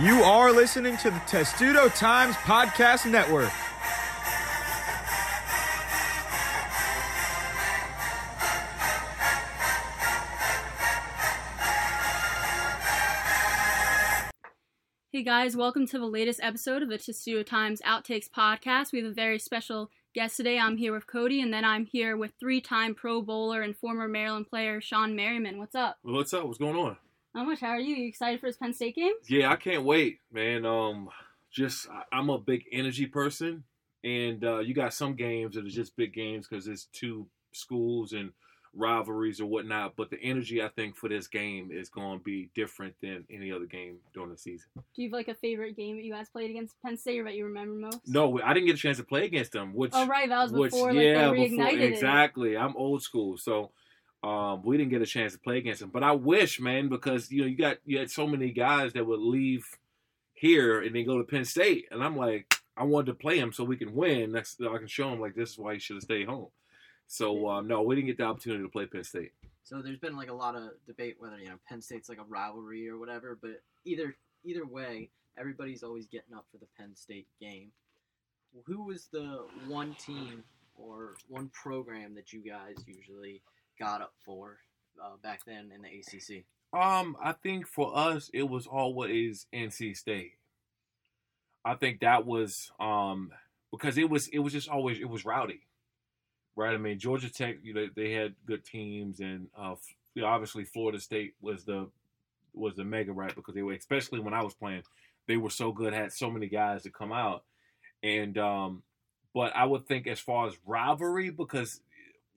You are listening to the Testudo Times Podcast Network. Hey guys, welcome to the latest episode of the Testudo Times Outtakes podcast. We have a very special guest today. I'm here with Cody, and then I'm here with three time Pro Bowler and former Maryland player Shawne Merriman. What's up? What's up? What's going on? Not much. How are you? You excited for this Penn State game? Yeah, I can't wait, man. Um, just I'm a big energy person, and uh, you got some games that are just big games because it's two schools and rivalries or whatnot. But the energy I think for this game is going to be different than any other game during the season. Do you have like a favorite game that you guys played against Penn State or that you remember most? No, I didn't get a chance to play against them. Which Oh right, that was which before like yeah, they before reignited it. exactly. I'm old school, so um, we didn't get a chance to play against them. But I wish, man, because you know you got you had so many guys that would leave here and then go to Penn State, and I'm like, I wanted to play him so we can win. That's I can show him like this is why you should have stayed home. So um, no, we didn't get the opportunity to play Penn State. So there's been like a lot of debate whether you know Penn State's like a rivalry or whatever, but either either way, everybody's always getting up for the Penn State game. Who was the one team or one program that you guys usually got up for uh, back then in the ACC? Um, I think for us it was always NC State. I think that was um because it was it was just always it was rowdy, right? I mean Georgia Tech, you know, they had good teams, and uh, obviously Florida State was the was the mega right because they were especially when I was playing, they were so good, had so many guys to come out, and um, but I would think as far as rivalry because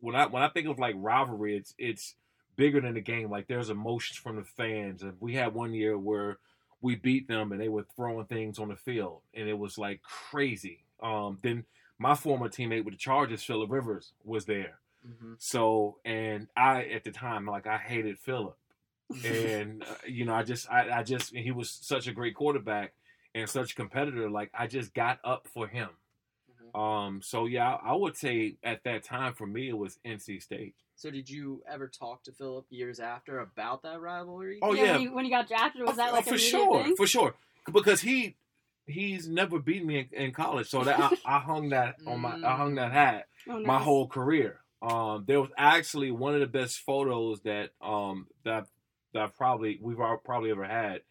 when I when I think of like rivalry, it's it's bigger than the game. Like there's emotions from the fans, and we had one year where we beat them and they were throwing things on the field, and it was like crazy. Um, then my former teammate with the Chargers, Philip Rivers, was there. Mm-hmm. So, and I at the time, like I hated Philip, and uh, you know, I just, I, I just, he was such a great quarterback and such a competitor. Like I just got up for him. Um, so yeah, I, I would say at that time for me it was NC State. So did you ever talk to Philip years after about that rivalry? Oh yeah, yeah, When you, when you got drafted, was that oh, like for a sure, thing? for sure? Because he he's never beat me in, in college, so that I, I hung that on my I hung that hat Oh, my whole career. Um, there was actually one of the best photos that um that that I've probably we've all probably ever had.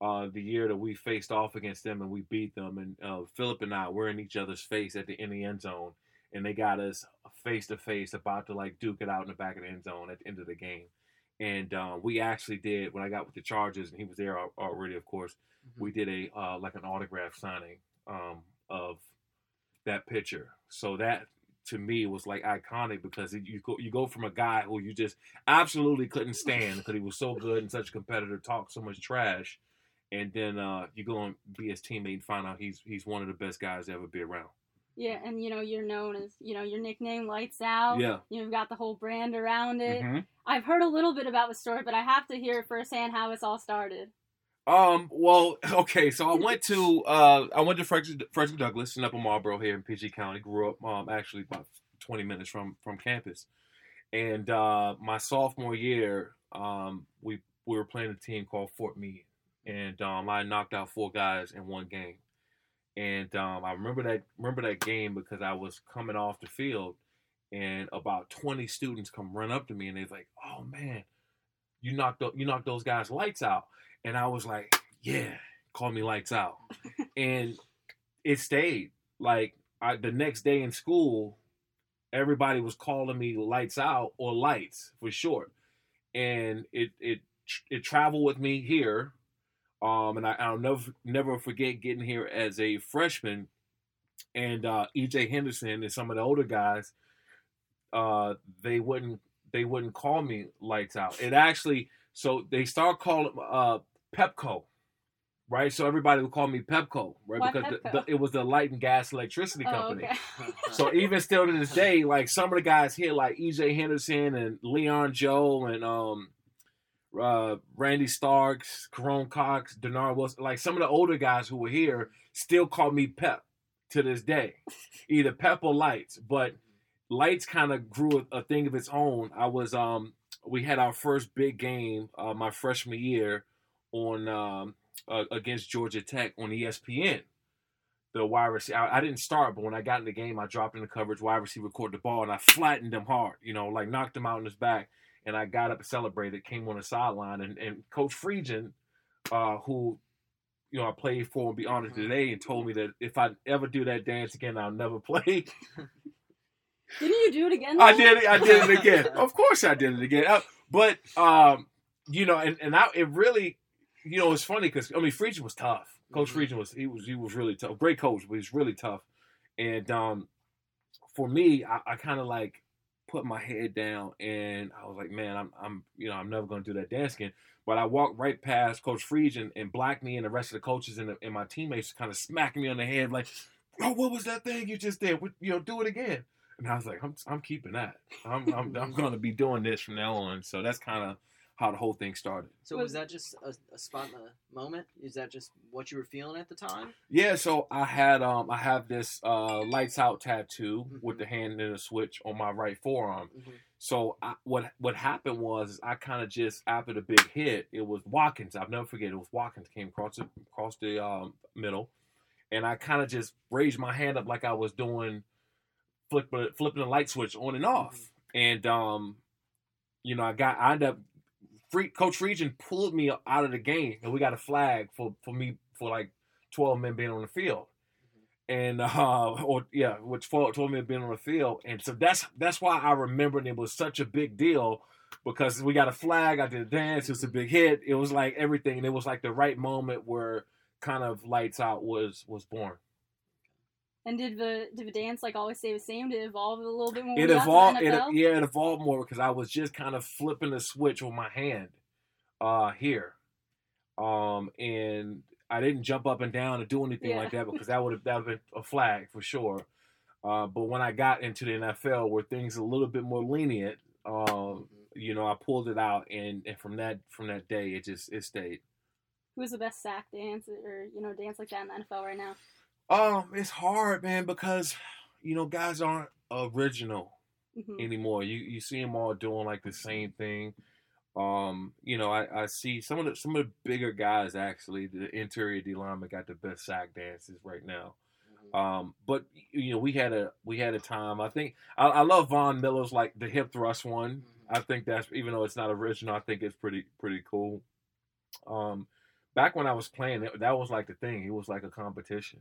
Uh, the year that we faced off against them and we beat them, and uh, Philip and I were in each other's face at the in the end zone, and they got us face to face, about to like duke it out in the back of the end zone at the end of the game. And uh, we actually did when I got with the Chargers, and he was there already, of course Mhm. we did a uh, like an autograph signing um, of that picture. So that to me was like iconic because it, you go you go from a guy who you just absolutely couldn't stand because he was so good and such a competitor, talk so much trash, and then uh, you go and be his teammate and find out he's he's one of the best guys to ever be around. Yeah, and you know you're known as you know your nickname Lights Out. Yeah. You've got the whole brand around it. Mhm. I've heard a little bit about the story, but I have to hear firsthand how it's all started. Um. Well, okay. So I went to uh I went to Frederick, Frederick Douglass in Upper Marlboro here in PG County. Grew up um actually about twenty minutes from from campus, and uh my sophomore year um we we were playing a team called Fort Meade, and um I knocked out four guys in one game, and um I remember that remember that game because I was coming off the field, and about twenty students come run up to me and they're like, "Oh man, you knocked you knocked those guys lights out." And I was like, yeah, call me lights out. and it stayed. Like I, the next day in school, everybody was calling me lights out or lights for short. And it it it traveled with me here. Um, and I, I'll never never forget getting here as a freshman, and uh, EJ Henderson and some of the older guys, uh, they wouldn't they wouldn't call me lights out. It actually so they start calling uh, Pepco, right? So everybody would call me Pepco, right? Why because Pepco? the, it was the light and gas electricity Oh, company. okay. So even still to this day, like some of the guys here, like EJ Henderson and Leon Joe and um uh Randy Starks, Curome Cox, Dennard Wilson, like some of the older guys who were here still call me Pep to this day. Either Pep or Lights. But Lights kind of grew a, a thing of its own. I was um we had our first big game uh my freshman year on um uh, against Georgia Tech on ESPN. The wide receiver, I, I didn't start, but when I got in the game, I dropped in the coverage. Wide receiver caught the ball, and I flattened him hard. You know, like knocked him out in his back. And I got up and celebrated. Came on the sideline, and, and Coach Friedgen, uh, who you know I played for and be honored Mhm. today, and told me that if I ever do that dance again, I'll never play. Didn't you do it again? I did it. I did it again. Of course, I did it again. Uh, But um, you know, and and I it really, you know, it's funny because I mean, Friedgen was tough. Coach. Friedgen was he was he was really tough. Great coach, but he's really tough. And um, for me, I, I kind of like put my head down and I was like, man, I'm I'm you know I'm never gonna do that dance again. But I walked right past Coach Friedgen and and Blackney and the rest of the coaches and, the, and my teammates kind of smacking me on the head like, oh, what was that thing you just did? You know, do it again. And I was like, I'm, I'm keeping that. I'm, I'm, I'm going to be doing this from now on. So that's kind of how the whole thing started. So Was- was that just a, a spot in the moment? Is that just what you were feeling at the time? Yeah. So I had, um, I have this uh, lights out tattoo with Mhm. the hand and the switch on my right forearm. Mhm. So I, what what happened was I kind of just after the big hit, it was Watkins. I've never forget. It was Watkins came across the across the um, middle, and I kind of just raised my hand up like I was doing flipping flipping the light switch on and off. And um, you know, I got I ended up free Coach Region pulled me out of the game, and we got a flag for for me for like twelve men being on the field. And uh, or yeah, which for- told me being on the field, and so that's that's why I remembered it was such a big deal because we got a flag. I did a dance. It was a big hit. It was like everything, and it was like the right moment where kind of lights out was was born. And did the did the dance like always stay the same? Did it evolve a little bit more? It when you got evolved. It, yeah, it evolved more because I was just kind of flipping the switch with my hand uh, here, um, and I didn't jump up and down or do anything Yeah. like that because that would have that would been a flag for sure. Uh, but when I got into the NFL, where things a little bit more lenient, um, Mhm. you know, I pulled it out, and, and from that from that day, it just it stayed. Who's the best sack dance or you know dance like that in the NFL right now? Um, it's hard, man, because you know guys aren't original. hmm anymore. You you see them all doing like the same thing. Um, you know, I, I see some of the some of the bigger guys actually. The interior D lineman got the best sack dances right now. Mhm. Um, but you know, we had a we had a time. I think I, I love Von Miller's like the hip thrust one. Mhm. I think that's even though it's not original, I think it's pretty pretty cool. Um, back when I was playing, that, that was like the thing. It was like a competition.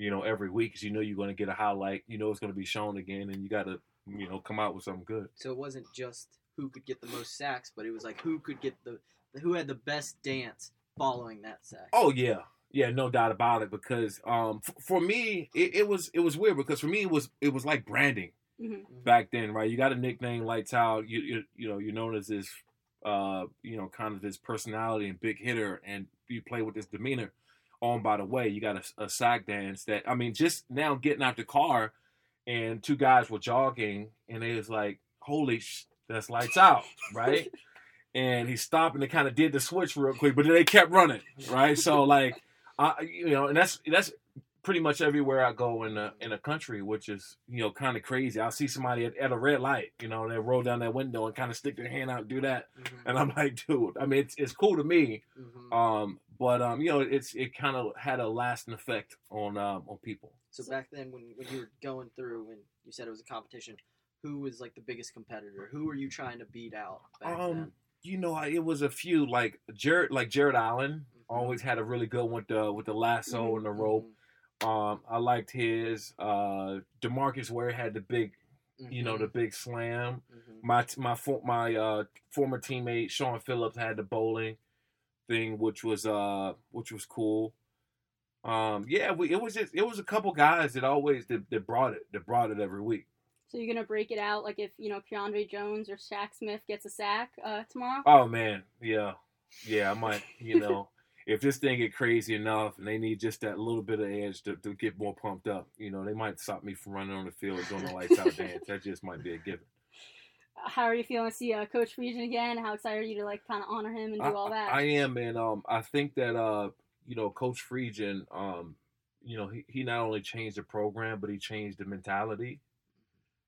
You know, every week, 'cause you know you're going to get a highlight. You know it's going to be shown again, and you got to you know come out with something good. So it wasn't just who could get the most sacks, but it was like who could get the who had the best dance following that sack. Oh yeah, yeah, no doubt about it. Because um, f- for me, it, it was it was weird because for me it was it was like branding hmm Mhm. back then, right? You got a nickname, Lights Out. You you you know you're known as this uh you know kind of this personality and big hitter, and you play with this demeanor. On by the way, you got a, a sack dance that I mean, just now getting out the car, and two guys were jogging, and they was like, "Holy, sh- that's Lights Out," right? and he stopped and they kind of did the switch real quick, but then they kept running, right? So like, I you know, and that's that's pretty much everywhere I go in a in the country, which is you know kind of crazy. I'll see somebody at, at a red light, you know, they roll down that window and kind of stick their hand out and do that, Mhm. and I'm like, dude, I mean, it's it's cool to me, Mhm. um, but um, you know, it's it kind of had a lasting effect on um on people. So back then, when, when you were going through and you said it was a competition, who was like the biggest competitor? Who were you trying to beat out back Um, then? You know, I- it was a few like Jared, like Jared Allen, Mhm. always had a really good one with the with the lasso and the rope. Um, I liked his. Uh, Demarcus Ware had the big, you know, the big slam. Mhm. My my for, my uh, former teammate Shaun Phillips had the bowling thing, which was uh which was cool. Um, yeah, we, it was just it was a couple guys that always that, that brought it that brought it every week. So you're gonna break it out like if you know Keandre Jones or Shaq Smith gets a sack uh, tomorrow. Oh man, yeah, yeah. I might, you know, if this thing get crazy enough and they need just that little bit of edge to, to get more pumped up, you know, they might stop me from running on the field doing the lights out dance. That just might be a given. How are you feeling to see uh, Coach Friedgen again? How excited are you to like kind of honor him and do I, all that? I am, man. um, I think that uh, you know, Coach Friedgen, um, you know, he, he not only changed the program, but he changed the mentality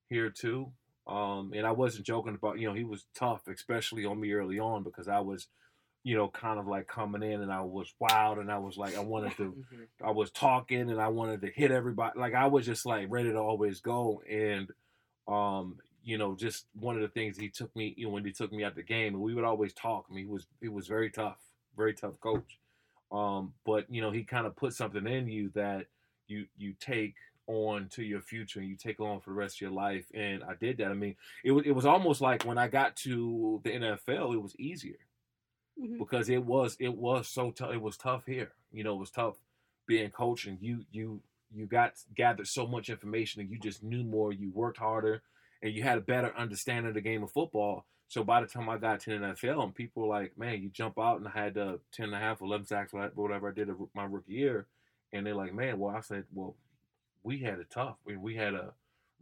here too. Um, and I wasn't joking about, you know, he was tough, especially on me early on because I was, you know, kind of like coming in, and I was wild, and I was like, I wanted to, Mhm. I was talking, and I wanted to hit everybody. Like I was just like ready to always go, and um, you know, just one of the things he took me, you know, when he took me out the game, and we would always talk. I mean, he was he was very tough, very tough coach. Um, but you know, he kind of put something in you that you you take on to your future and you take on for the rest of your life. And I did that. I mean, it was it was almost like when I got to the NFL, it was easier Mhm. because it was it was so tough. It was tough here. You know, it was tough being coach, and you you you got gathered so much information, and you just knew more. You worked harder, and you had a better understanding of the game of football. So by the time I got to the NFL, and people were like, "Man, you jump out," and I had uh, 10 and a half, 11 sacks, whatever I did my rookie year, and they're like, "Man, well," I said, "Well, we had it tough. I we had a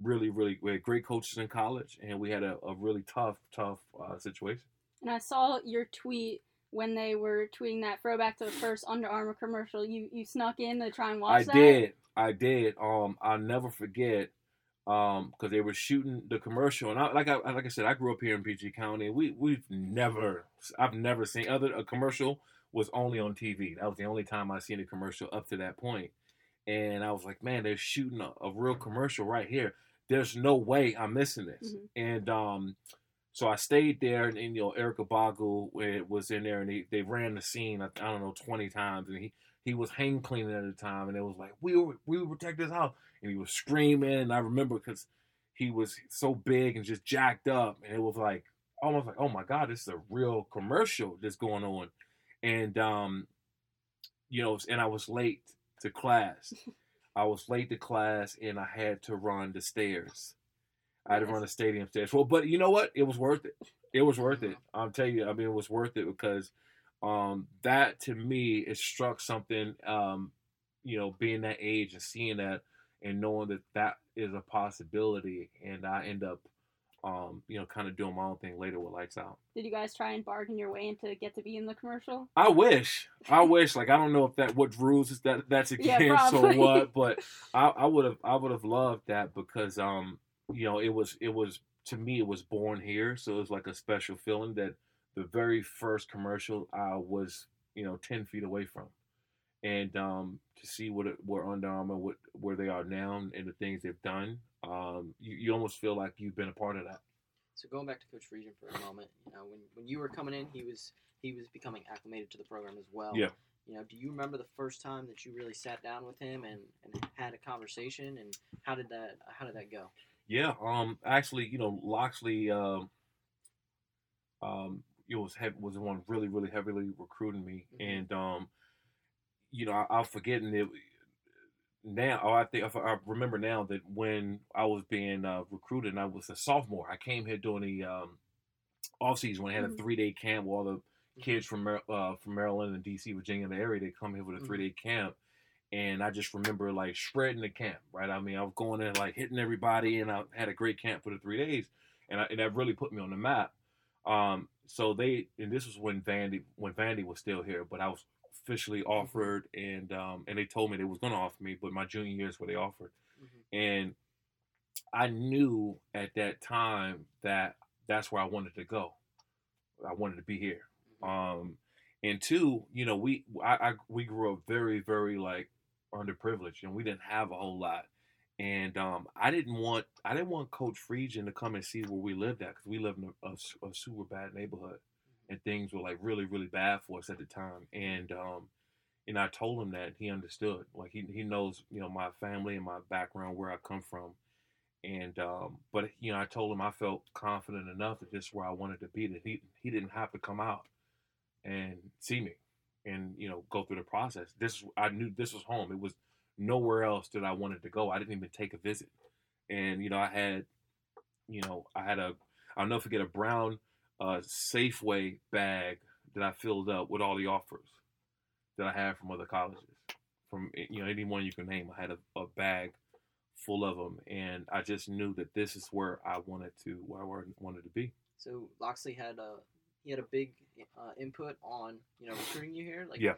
really, really we had great coaches in college, and we had a, a really tough, tough uh, situation." And I saw your tweet when they were tweeting that throwback to the first Under Armour commercial. You you snuck in to try and watch I that. did. I did. Um, I'll never forget. Um, because they were shooting the commercial, and I, like I like I said, I grew up here in PG County. We we've never, I've never seen other a commercial was only on TV. That was the only time I seen a commercial up to that point. And I was like, man, they're shooting a, a real commercial right here. There's no way I'm missing this. Mhm. And um, so I stayed there, and, and you know, Eric Ogbogu was in there, and they, they ran the scene. I, I don't know, twenty times, and he he was hang cleaning at the time, and it was like we will we protect this house, and he was screaming. And I remember because he was so big and just jacked up, and it was like almost like, oh my god, this is a real commercial that's going on, and um, you know, and I was late to class. I was late to class, and I had to run the stairs. I had to run the stadium stairs. Well, but you know what? It was worth it. It was worth it. I'll tell you. I mean, it was worth it because um, that to me it struck something. Um, you know, being that age and seeing that and knowing that that is a possibility, and I end up, um, you know, kind of doing my own thing later with Lights Out. Did you guys try and bargain your way into get to be in the commercial? I wish. I wish. Like I don't know if that what rules is that that's Yeah, against or what, but I, I would have I would have loved that because um you know it was it was to me it was born here, so it was like a special feeling that the very first commercial I was you know ten feet away from, and um to see what it, where Under Armour what where they are now and the things they've done, um you, you almost feel like you've been a part of that. So going back to Coach Friedgen for a moment, you know, when, when you were coming in, he was he was becoming acclimated to the program as well. Yeah. You know, do you remember the first time that you really sat down with him and, and had a conversation, and how did that how did that go? Yeah, um, actually, you know, Locksley, um, um, it was heavy, was the one really, really heavily recruiting me, Mhm. and um, you know, I, I'm forgetting it now. Oh, I think I remember now that when I was being uh, recruited, and I was a sophomore. I came here during the um, off season when I had Mhm. a three day camp. Where all the kids from uh, from Maryland and DC, Virginia, the area, they come here with a Mhm. three day camp. And I just remember like shredding the camp, right? I mean, I was going in like hitting everybody, and I had a great camp for the three days, and, I, and that really put me on the map. Um, so they, and this was when Vandy, when Vandy was still here, but I was officially offered, and um, and they told me they was going to offer me, but my junior year is where they offered, Mhm. and I knew at that time that that's where I wanted to go. I wanted to be here. Um, and two, you know, we I, I we grew up very very like underprivileged, and we didn't have a whole lot. And um, I didn't want I didn't want Coach Friedgen to come and see where we lived at because we lived in a, a, a super bad neighborhood, and things were like really really bad for us at the time. And um, and I told him that he understood. Like he he knows you know my family and my background where I come from. And um, but you know, I told him I felt confident enough that this is where I wanted to be. That he he didn't have to come out and see me, and you know, go through the process. This I knew this was home. It was nowhere else that I wanted to go. I didn't even take a visit, and you know, I had, you know, I had a I'll never forget a brown uh, Safeway bag that I filled up with all the offers that I had from other colleges, from you know anyone you can name. I had a, a bag full of them, and I just knew that this is where I wanted to, where I wanted to be. So Locksley had a he had a big uh, input on you know recruiting you here. Like, Yeah.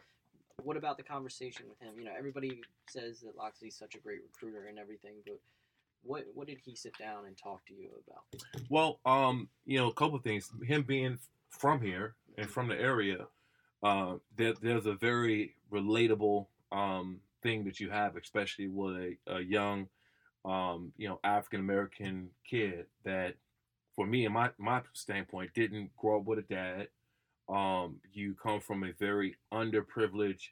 What about the conversation with him? You know, everybody says that Locksley's such a great recruiter and everything, but what what did he sit down and talk to you about? Well, um, you know, a couple of things. Him being from here and from the area, uh, there, there's a very relatable um, thing that you have, especially with a, a young, um, you know, African American kid that, for me, in my my standpoint, didn't grow up with a dad. Um, you come from a very underprivileged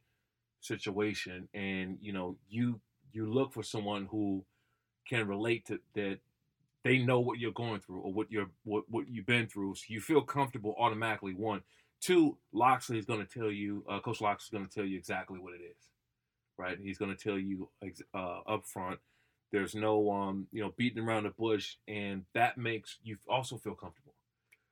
situation, and you know, you you look for someone who can relate to that. They know what you're going through or what you're what, what you've been through, so you feel comfortable automatically. One, two, Locksley is going to tell you, uh, Coach Locksley is going to tell you exactly what it is right? He's going to tell you uh, up front. There's no, um, you know, beating around the bush, and that makes you also feel comfortable,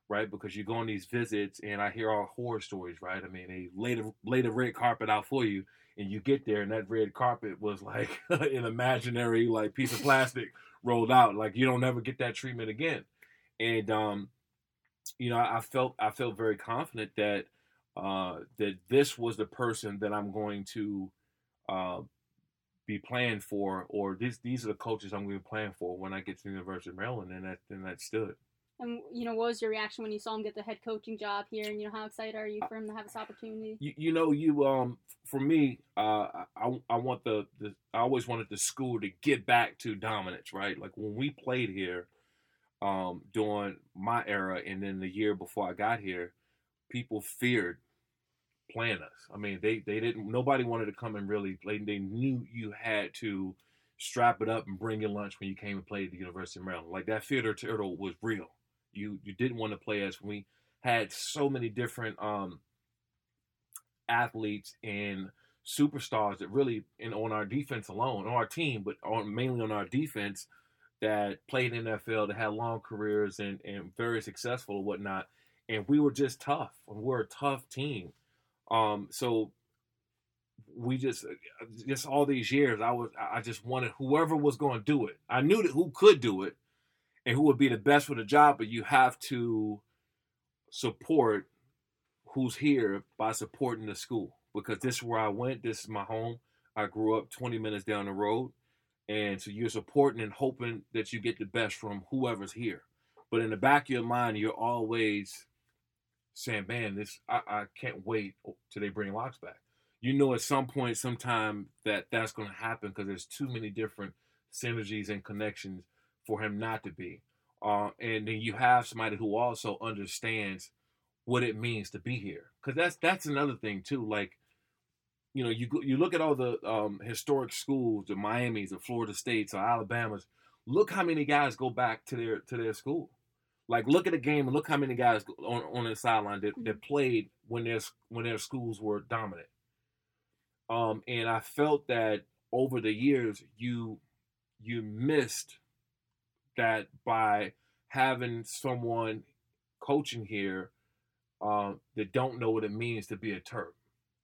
right? Because you go on these visits, and I hear all horror stories, right? I mean, they laid a, laid a red carpet out for you, and you get there, and that red carpet was like an imaginary like piece of plastic rolled out. Like you don't ever get that treatment again. And um, you know, I felt I felt very confident that uh, that this was the person that I'm going to uh, be playing for, or these these are the coaches I'm going to be playing for when I get to the University of Maryland, and that and that stood. And you know, what was your reaction when you saw him get the head coaching job here? And you know, how excited are you for him to have this opportunity? You, you know, you um, for me, uh, I I want the, the I always wanted the school to get back to dominance, right? Like when we played here, um, during my era, and then the year before I got here, people feared playing us. I mean, they they didn't. Nobody wanted to come and really play. They knew you had to strap it up and bring your lunch when you came and played at the University of Maryland. Like that theater turtle was real. You you didn't want to play us. We had so many different um, athletes and superstars that really, and on our defense alone, on our team, but on mainly on our defense, that played in NFL, that had long careers and and very successful and whatnot. And we were just tough. And we're a tough team um, so we just just all these years, I was I just wanted whoever was going to do it. I knew that who could do it and who would be the best for the job, but you have to support who's here by supporting the school because this is where I went. This is my home. I grew up 20 minutes down the road. And so you're supporting and hoping that you get the best from whoever's here. But in the back of your mind, you're always saying, "Man, this I, I can't wait till they bring locks back." You know, at some point, sometime that that's going to happen because there's too many different synergies and connections for him not to be. Uh, and then you have somebody who also understands what it means to be here, because that's that's another thing too. Like, you know, you you look at all the um, historic schools, the Miami's, the Florida States, or Alabama's. Look how many guys go back to their to their school. Like, look at the game and look how many guys on, on the sideline that, that played when their when their schools were dominant. Um, and I felt that over the years, you you missed that by having someone coaching here uh, that don't know what it means to be a Terp.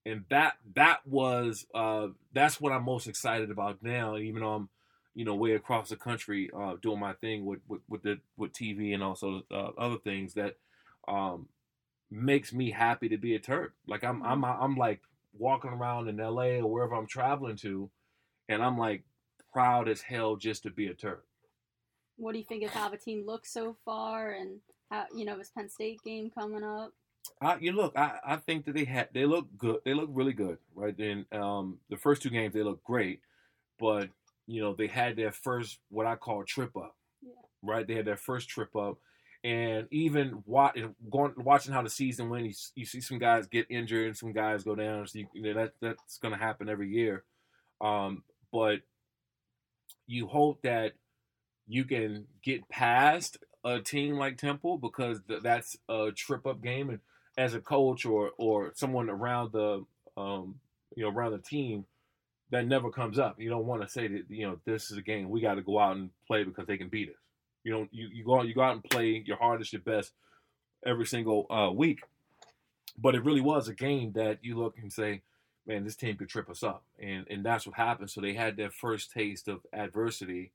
And that that was uh, that's what I'm most excited about now. Even though I'm you know, way across the country uh, doing my thing with with with, the, with TV and also uh, other things that um, makes me happy to be a Terp. Like I'm I'm mm-hmm. I'm like walking around in LA or wherever I'm traveling to, and I'm like proud as hell just to be a Terp. What do you think of how the team looks so far, and how you know this Penn State game coming up? I, you look, I, I think that they had they look good. They look really good, right? And um, the first two games they look great, but you know, they had their first what I call trip up, yeah. right? They had their first trip up, and even watch, going, watching how the season went, you, you, see some guys get injured and some guys go down. So you, you know, that that's going to happen every year, um, but you hope that you can get past a team like Temple because th- that's a trip up game, and as a coach or or someone around the um, you know around the team that never comes up. You don't want to say that you know this is a game we got to go out and play because they can beat us. You don't you, you go out you go out and play your hardest, your best every single uh, week. But it really was a game that you look and say, man, this team could trip us up, and and that's what happened. So they had their first taste of adversity,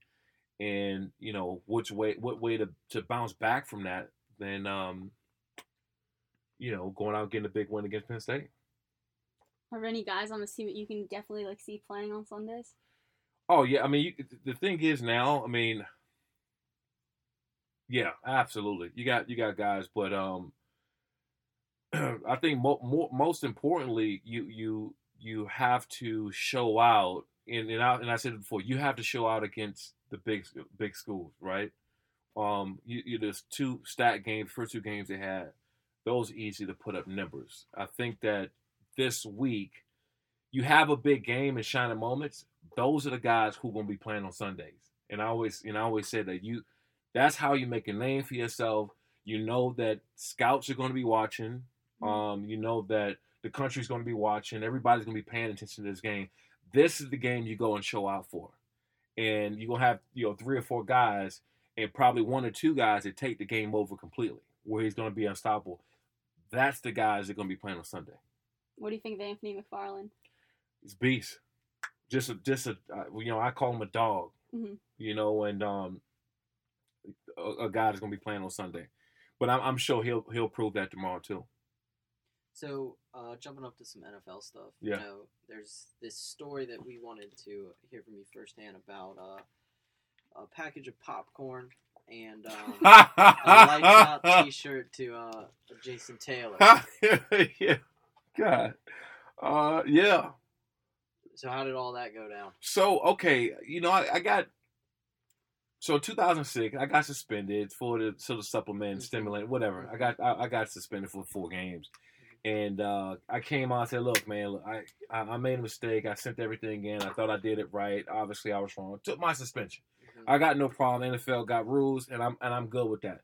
and you know which way what way to to bounce back from that than um, you know going out and getting a big win against Penn State. Are there any guys on the team that you can definitely like see playing on Sundays? Oh yeah, I mean you, the thing is now, I mean, yeah, absolutely. You got you got guys, but um, I think mo- mo- most importantly, you you you have to show out, and and I, and I said it before, you have to show out against the big big schools, right? Um, you, you there's two stat games, first two games they had, those easy to put up numbers. I think that this week, you have a big game and shining moments. Those are the guys who are gonna be playing on Sundays. And I always and I always said that you, that's how you make a name for yourself. You know that scouts are going to be watching. Um, you know that the country's going to be watching. Everybody's going to be paying attention to this game. This is the game you go and show out for, and you're gonna have you know three or four guys, and probably one or two guys that take the game over completely, where he's going to be unstoppable. That's the guys that are going to be playing on Sunday. What do you think of Anthony McFarland? It's beast. Just a just a uh, you know I call him a dog. Mhm. You know, and um, a, a guy that's going to be playing on Sunday, but I'm, I'm sure he'll he'll prove that tomorrow too. So, uh, jumping up to some NFL stuff. Yeah. You know, there's this story that we wanted to hear from you firsthand about uh, a package of popcorn and um, a lights out T-shirt to uh, Jason Taylor. yeah. God. Uh, yeah. So, how did all that go down? So okay, you know, I, I got so 2006, I got suspended for the sort of supplement, Mhm. stimulant, whatever. I got I, I got suspended for four games, and uh, I came out and said, "Look, man, look, I, I made a mistake. I sent everything in. I thought I did it right. Obviously, I was wrong. Took my suspension. Mhm. I got no problem. NFL got rules, and I'm and I'm good with that.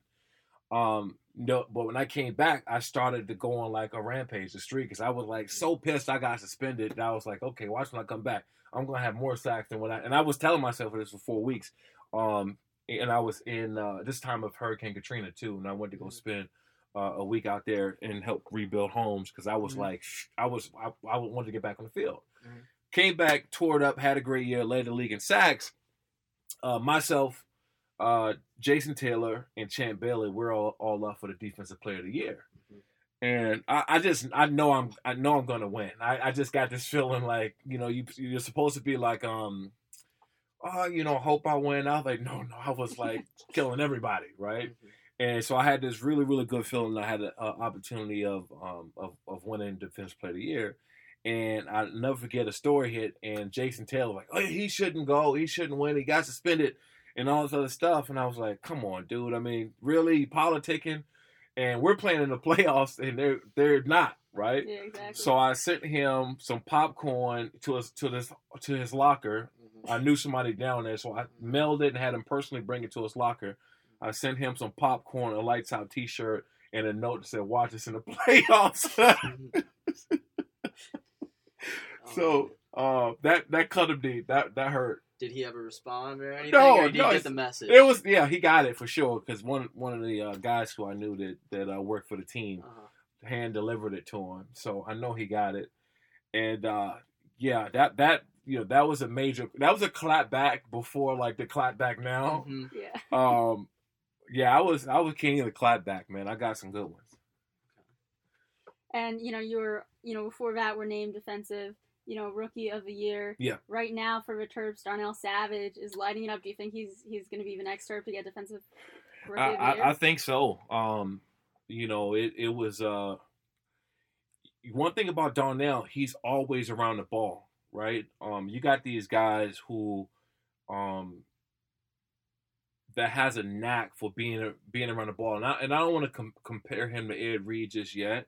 Um, no, but when I came back, I started to go on like a rampage, the streak, because I was like so pissed I got suspended. That I was like, okay, watch when I come back, I'm gonna have more sacks than what I. And I was telling myself this for four weeks. Um, and I was in uh, this time of Hurricane Katrina too, and I went to go spend uh, a week out there and help rebuild homes because I was Mhm. like, I was I, I wanted to get back on the field. Mhm. Came back, tore it up, had a great year, led the league in sacks. Uh, myself, uh, Jason Taylor, and Champ Bailey, we're all, all up for the defensive player of the year. Mhm. And I, I just I know I'm I know I'm gonna win. I, I just got this feeling like you know you you're supposed to be like um oh you know hope I win. I was like no no I was like killing everybody right. And so I had this really, really good feeling. I had an opportunity of, um, of of winning Defense Player of the Year, and I never forget a story hit. And Jason Taylor like, oh, he shouldn't go, he shouldn't win, he got suspended, and all this other stuff. And I was like, come on, dude. I mean, really politicking, and we're playing in the playoffs, and they're they're not right. Yeah, exactly. So I sent him some popcorn to his to this to his locker. Mhm. I knew somebody down there, so I mailed it and had him personally bring it to his locker. I sent him some popcorn, a lights out T-shirt, and a note that said, "Watch us in the playoffs." So Um, uh, that that cut him deep. That that hurt. did he ever respond or anything? No, or did no, you it's- get the message? It was yeah, he got it for sure because one one of the uh, guys who I knew that that uh, worked for the team Uh-huh. hand delivered it to him, so I know he got it. And uh, yeah, that that you know that was a major that was a clap back before like the clap back now. Mhm. yeah. Um, yeah, I was I was king of the clap back, man. I got some good ones. And you know, you were you know before that were named defensive, you know, rookie of the year. Yeah. Right now for the Terps, Darnell Savage is lighting it up. Do you think he's he's going to be the next Terp to get defensive rookie I, of the year? I, I think so. Um, you know, it it was uh one thing about Darnell, he's always around the ball, right? Um, you got these guys who um that has a knack for being being around the ball, and I and I don't want to com- compare him to Ed Reed just yet.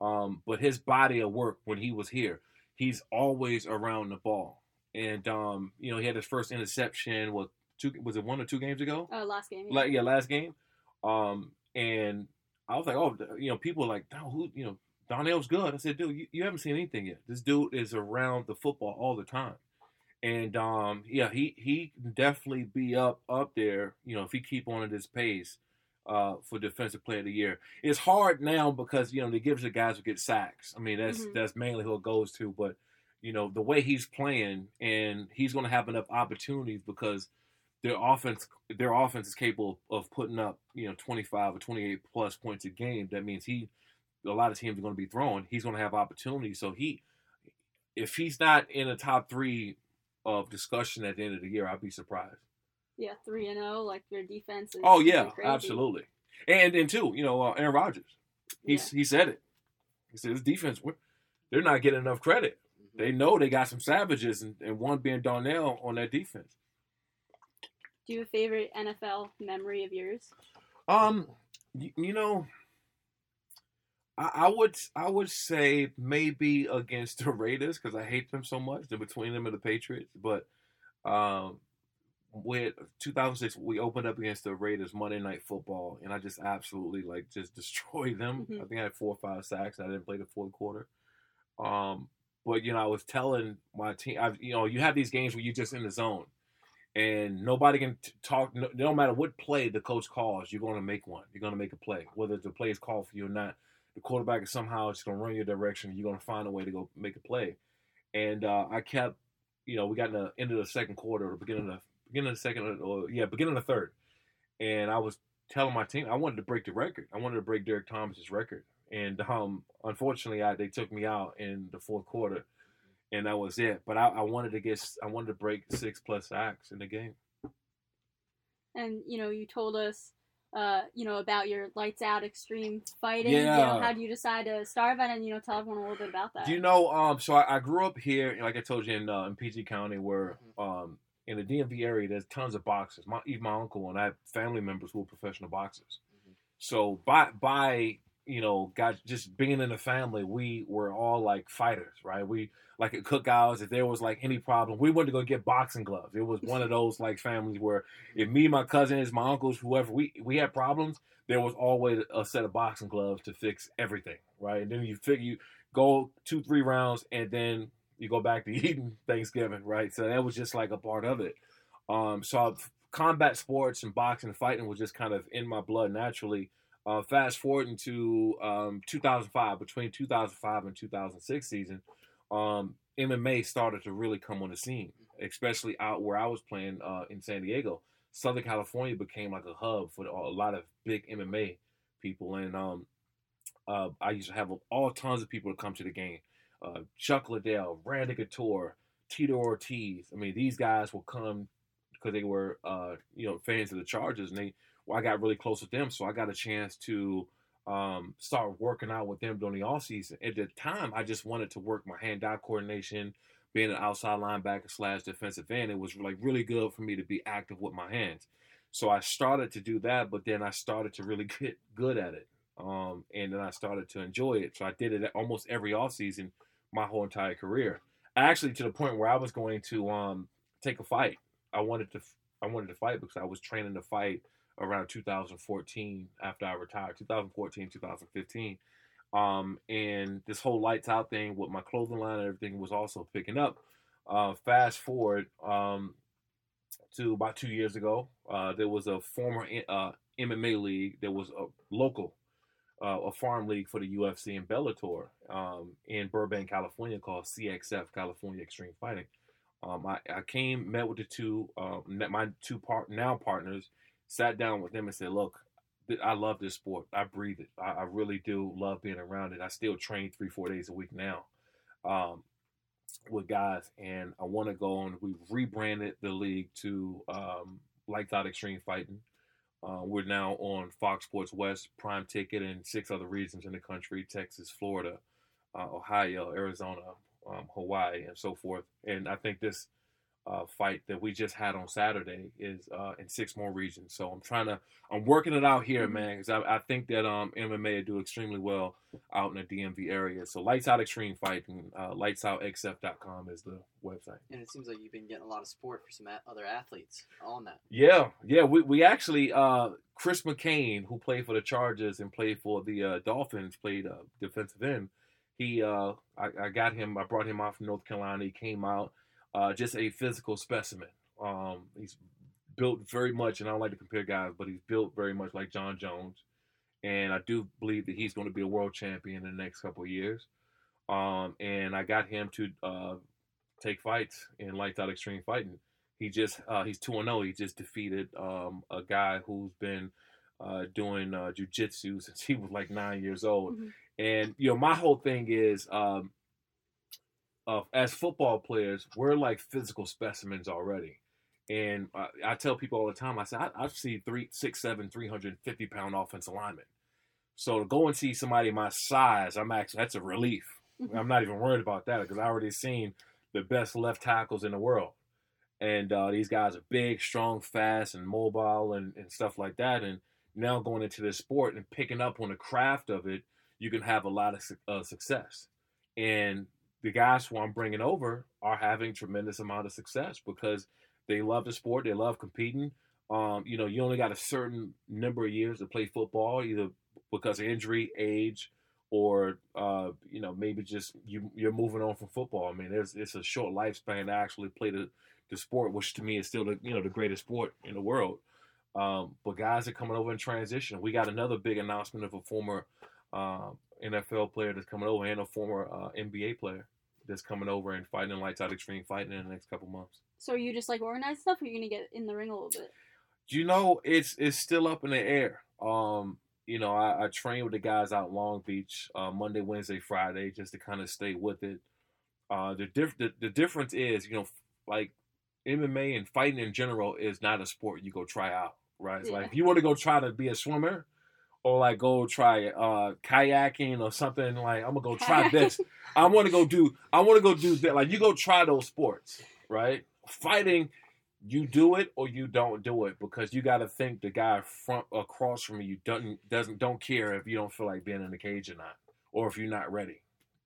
Um, but his body of work when he was here, he's always around the ball, and um, you know, he had his first interception. What two was it one or two games ago? uh, last game. Yeah. like yeah, last game. Um, and I was like, oh, you know, people are like, oh, who, you know, Donnell's good. I said, dude, you, you haven't seen anything yet. This dude is around the football all the time, and um, yeah, he he can definitely be up up there. You know, if he keep on at this pace. Uh, for defensive player of the year, it's hard now because you know they give the guys who get sacks. I mean, that's Mhm. that's mainly who it goes to. But you know the way he's playing, and he's going to have enough opportunities because their offense their offense is capable of putting up you know 25 or 28 plus points a game that means he a lot of teams are going to be throwing he's going to have opportunities so he if he's not in the top three of discussion at the end of the year i'd be surprised yeah, three and zero. Like their defense. Oh yeah absolutely and then too you know uh, aaron rodgers he's he said it He said, "This defense, they're not getting enough credit. Mhm. They know they got some savages, and, and one being Darnell on that defense." Do you have a favorite NFL memory of yours? Um, you, you know, I, I would I would say maybe against the Raiders because I hate them so much. They're between them and the Patriots, but um, with 2006 we opened up against the Raiders Monday Night Football, and I just absolutely like just destroyed them. Mhm. I think I had four or five sacks. I didn't play the fourth quarter. Um, but you know, I was telling my team, I, you know, you have these games where you're just in the zone and nobody can t- talk. No, no matter what play the coach calls, you're going to make one. You're going to make a play, whether the play is called for you or not. The quarterback is somehow just going to run your direction. You're going to find a way to go make a play. And uh, I kept, you know, we got in the end of the second quarter, or beginning of the beginning of the second, or yeah, beginning of the third, and I was telling my team I wanted to break the record. I wanted to break Derrick Thomas's record, and um, unfortunately, I, they took me out in the fourth quarter and that was it. But I, I wanted to get, I wanted to break six plus sacks in the game. And you know, you told us, uh, you know, about your lights out extreme fighting. You know, Yeah. how do you decide to start that? And you know, tell everyone a little bit about that. Do you know? Um, so I, I grew up here, like I told you, in uh, in PG County, where um, in the DMV area, there's tons of boxers. My even my uncle and I have family members who are professional boxers. Mhm. So by by you know, guys, just being in the family, we were all like fighters, right? We like at cookouts, if there was like any problem, we went to go get boxing gloves. It was one of those like families where if me, my cousins, my uncles, whoever, we we had problems, there was always a set of boxing gloves to fix everything, right? And then you figure you go two, three rounds, and then you go back to eating Thanksgiving, right? So that was just like a part of it. Um, so combat sports and boxing and fighting was just kind of in my blood naturally. Uh, fast forward into um, 2005, between 2005 and 2006 season, um, MMA started to really come on the scene, especially out where I was playing uh, in San Diego. Southern California became like a hub for a lot of big MMA people, and um, uh, I used to have all tons of people to come to the game. Uh, Chuck Liddell, Randy Couture, Tito Ortiz. I mean, these guys will come because they were, uh, you know, fans of the Chargers, and they. Well, I got really close with them, so I got a chance to um, start working out with them during the off season. At the time, I just wanted to work my hand-eye coordination, being an outside linebacker slash defensive end. It was like really good for me to be active with my hands. So I started to do that, but then I started to really get good at it, um, and then I started to enjoy it. So I did it almost every off season, my whole entire career. Actually, to the point where I was going to um, take a fight. I wanted to, I wanted to fight because I was training to fight around 2014 after I retired, 2014, 2015. Um, and this whole lights out thing with my clothing line and everything was also picking up. Uh, fast forward um, to about two years ago, uh, there was a former uh, MMA league. There was a local, uh, a farm league for the UFC and Bellator um, in Burbank, California, called CXF California Extreme Fighting. Um, I, I came, met with the two, met my two part now partners, sat down with them and said, "Look, I love this sport. I breathe it. I, I really do love being around it. I still train three, four days a week now um, with guys, and I want to go on. We've rebranded the league to um, Out Extreme Fighting. Uh, we're now on Fox Sports West, Prime Ticket, and six other regions in the country: Texas, Florida, uh, Ohio, Arizona, um, Hawaii, and so forth. And I think this uh, fight that we just had on Saturday is uh, in six more regions. So I'm trying to, I'm working it out here, man, because I, I think that um, MMA do extremely well out in the DMV area. So Lights Out Extreme Fighting, uh, lightsoutxf.com is the website. And it seems like you've been getting a lot of support for some a- other athletes on that. Yeah, yeah. We, we actually, uh, Chris McCain, who played for the Chargers and played for the uh, Dolphins, played uh, defensive end. He, uh, I, I got him, I brought him out from North Carolina. He came out, uh, just a physical specimen. Um, he's built very much, and I don't like to compare guys, but he's built very much like Jon Jones. And I do believe that he's going to be a world champion in the next couple of years. Um, and I got him to uh, take fights in Lights Out Extreme Fighting. He just uh, he's two and zero. He just defeated um, a guy who's been uh, doing uh, jujitsu since he was like nine years old. Mhm. And you know, my whole thing is, um, uh, as football players, we're like physical specimens already. And uh, I tell people all the time, I say I, I've seen three, six, seven, three hundred fifty pound offensive linemen. So to go and see somebody my size, I'm actually that's a relief. Mhm. I'm not even worried about that because I already seen the best left tackles in the world, and uh, these guys are big, strong, fast, and mobile, and, and stuff like that. And now going into this sport and picking up on the craft of it, you can have a lot of uh, success. And the guys who I'm bringing over are having tremendous amount of success because they love the sport, they love competing. Um, you know, you only got a certain number of years to play football, either because of injury, age, or uh, you know maybe just you you're moving on from football. I mean, there's it's a short lifespan to actually play the the sport, which to me is still the you know the greatest sport in the world. Um, but guys are coming over in transition. We got another big announcement of a former uh, NFL player that's coming over and a former uh, NBA player that's coming over and fighting in lights out extreme fighting in the next couple months. So you just like organize stuff, or you're gonna get in the ring a little bit? You know, it's it's still up in the air. Um, you know, I, I train with the guys out Long Beach uh, Monday, Wednesday, Friday, just to kind of stay with it. Uh, the, diff- the the difference is, you know, like MMA and fighting in general is not a sport you go try out, right? It's Yeah. like if you want to go try to be a swimmer, or like go try uh, kayaking or something. Like I'm gonna go try this. I want to go do. I want to go do that. Like you go try those sports, right? Fighting, you do it or you don't do it because you got to think the guy front across from you doesn't doesn't don't care if you don't feel like being in the cage or not, or if you're not ready.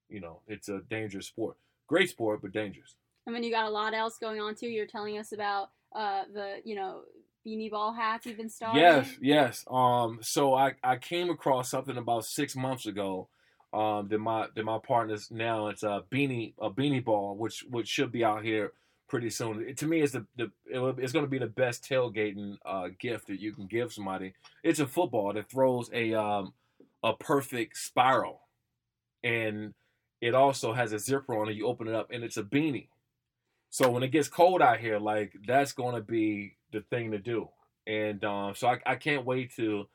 You know, it's a dangerous sport. Great sport, but dangerous. And then you got a lot else going on too. You're telling us about uh, the you know beanie ball hats you've been starting. Yes, yes. Um, so I, I came across something about six months ago. Um, that my that my partners now it's a beanie a beanie ball, which which should be out here pretty soon. It, to me, it's the, the it it's going to be the best tailgating uh, gift that you can give somebody. It's a football that throws a um, a perfect spiral, and it also has a zipper on it. You open it up, and it's a beanie. So when it gets cold out here, like that's going to be the thing to do. And um, so I, I can't wait to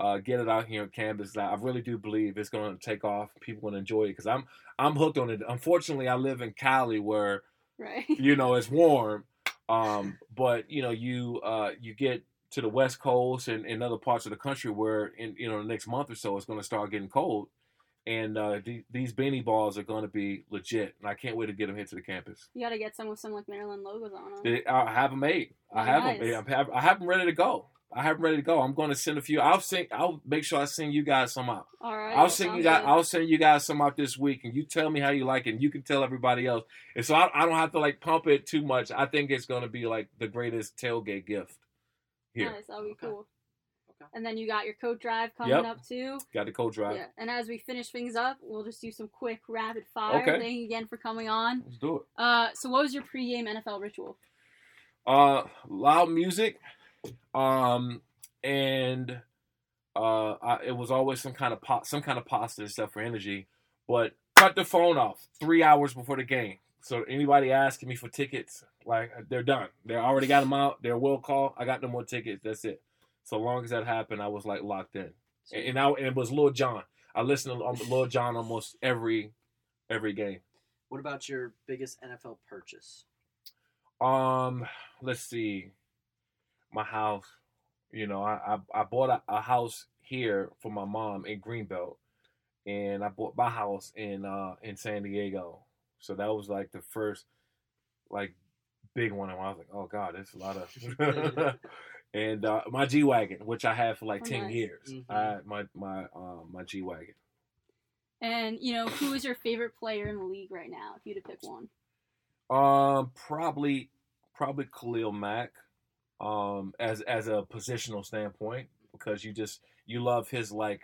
uh, get it out here on campus. I really do believe it's going to take off. People going to enjoy it because I'm I'm hooked on it. Unfortunately, I live in Cali where Right. you know it's warm, um, but you know you uh, you get to the West Coast and, and other parts of the country where in you know the next month or so it's going to start getting cold. And uh, the- these beanie balls are going to be legit, and I can't wait to get them here to the campus. You got to get some with some like Maryland logos on them. I have them made. I have nice. them. I have, I have them ready to go. I have them ready to go. I'm going to send a few. I'll send. I'll make sure I send you guys some out. All right. I'll send you guys. good. I'll send you guys some out this week, and you tell me how you like it. And you can tell everybody else. And so I, I don't have to like pump it too much. I think it's going to be like the greatest tailgate gift here. Nice. That'll be Okay. cool. And then you got your coat drive coming Yep. up too. Got the cold drive. Yeah. And as we finish things up, we'll just do some quick rapid fire. Okay. Thank you again for coming on. Let's do it. Uh, so what was your pregame NFL ritual? Uh, loud music, um, and uh, I, it was always some kind of po- some kind of pasta and stuff for energy. But cut the phone off three hours before the game. So anybody asking me for tickets, like they're done. They already got them out. They're will call. I got no more tickets. That's it. So long as that happened, I was like locked in. And, and I and it was Lil Jon. I listened to um, Lil Jon almost every every game. What about your biggest NFL purchase? Um, let's see. My house. You know, I I, I bought a, a house here for my mom in Greenbelt, and I bought my house in uh in San Diego. So that was like the first like big one. And I was like, oh god, it's a lot of. and uh, my G wagon, which I had for like Oh, ten nice. years. Mhm. I my my um my G wagon. And you know, who is your favorite player in the league right now? If you had to pick one. Um, probably, probably Khalil Mack. Um, as as a positional standpoint, because you just you love his like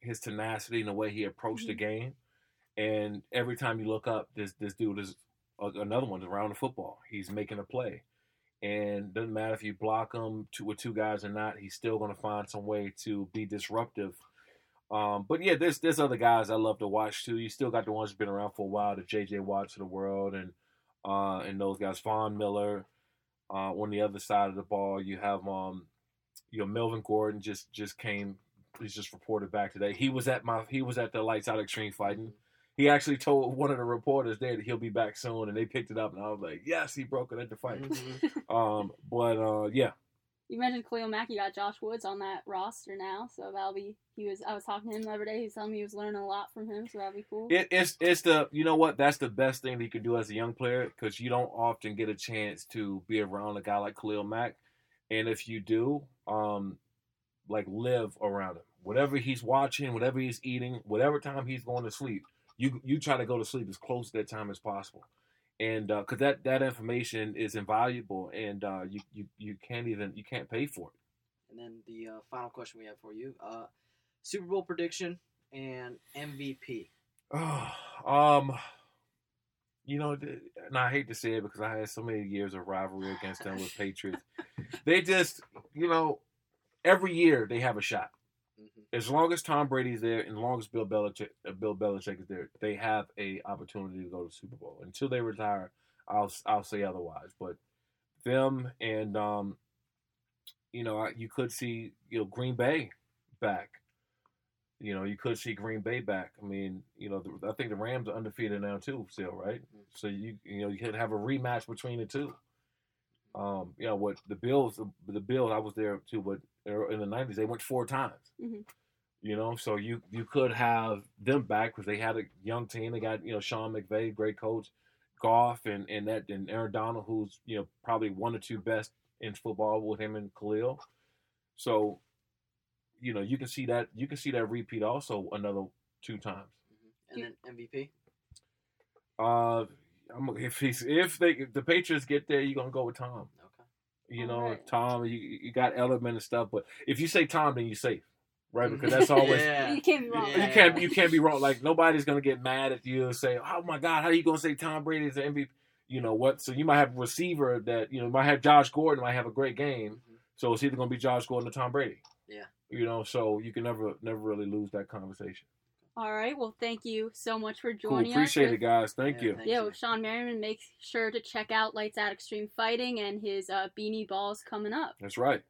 his tenacity and the way he approached the game, and every time you look up, this this dude is uh, another one around the football. He's making a play, and doesn't matter if you block him with two guys or not. He's still going to find some way to be disruptive. Um, but yeah, there's there's other guys I love to watch too. You still got the ones who've been around for a while, the J.J. Watts of the world, and uh, and those guys, Von Miller. Uh, on the other side of the ball, you have um, you know, Melvin Gordon just just came. He's just reported back today. He was at my he was at the Lights Out Extreme fighting. He actually told one of the reporters there that he'll be back soon, and they picked it up, and I was like, yes, he broke it at the fight. Mhm. um, but uh, yeah, You mentioned Khalil Mack. You got Josh Woods on that roster now, so that'll be. He was. I was talking to him the other day. He was telling me he was learning a lot from him, so that'll be cool. It, it's it's the you know what that's the best thing that you can do as a young player because you don't often get a chance to be around a guy like Khalil Mack, and if you do, um, like live around him. Whatever he's watching, whatever he's eating, whatever time he's going to sleep, you you try to go to sleep as close to that time as possible, and because that that information is invaluable, and uh, you you you can't even you can't pay for it. And then the uh, final question we have for you: uh, Super Bowl prediction and MVP. Oh, um, you know, and I hate to say it because I had so many years of rivalry against them with Patriots. they just, you know, every year they have a shot. Mhm. As long as Tom Brady's there, and as long as Bill Belichick, uh, Bill Belichick is there, they have a opportunity to go to the Super Bowl. Until they retire, I'll I'll say otherwise. But them and um, you know, you could see you know Green Bay back. You know, you could see Green Bay back. I mean, you know, the, I think the Rams are undefeated now too, still, right? Mhm. So you you know you could have a rematch between the two. Um, you know what the Bills, the Bills, I was there too, but in the '90s they went four times. Mhm. You know, so you you could have them back because they had a young team. They got you know Sean McVay, great coach, Goff, and and that and Aaron Donald, who's you know probably one or two best in football with him and Khalil. So, you know, you can see that you can see that repeat also another two times. And then MVP. Uh, I'm if he's if they if the Patriots get there, you're gonna go with Tom. Okay. You know, Alright. Tom. You you got Edelman and stuff, but if you say Tom, then you're safe, right? Because that's always Yeah. You can't be wrong. you can't you can't be wrong. Like nobody's gonna get mad at you and say, "Oh my God, how are you gonna say Tom Brady is the MVP?" You know what? So you might have a receiver that you know might have Josh Gordon might have a great game. Mhm. So it's either gonna be Josh Gordon or Tom Brady. Yeah. You know, so you can never never really lose that conversation. All right. Well, thank you so much for Cool, joining us. appreciate it, guys. Thank Yeah, you. thank Yeah, you. Shawne Merriman, make sure to check out Lights Out Extreme Fighting and his uh, Beanie Balls coming up. That's right.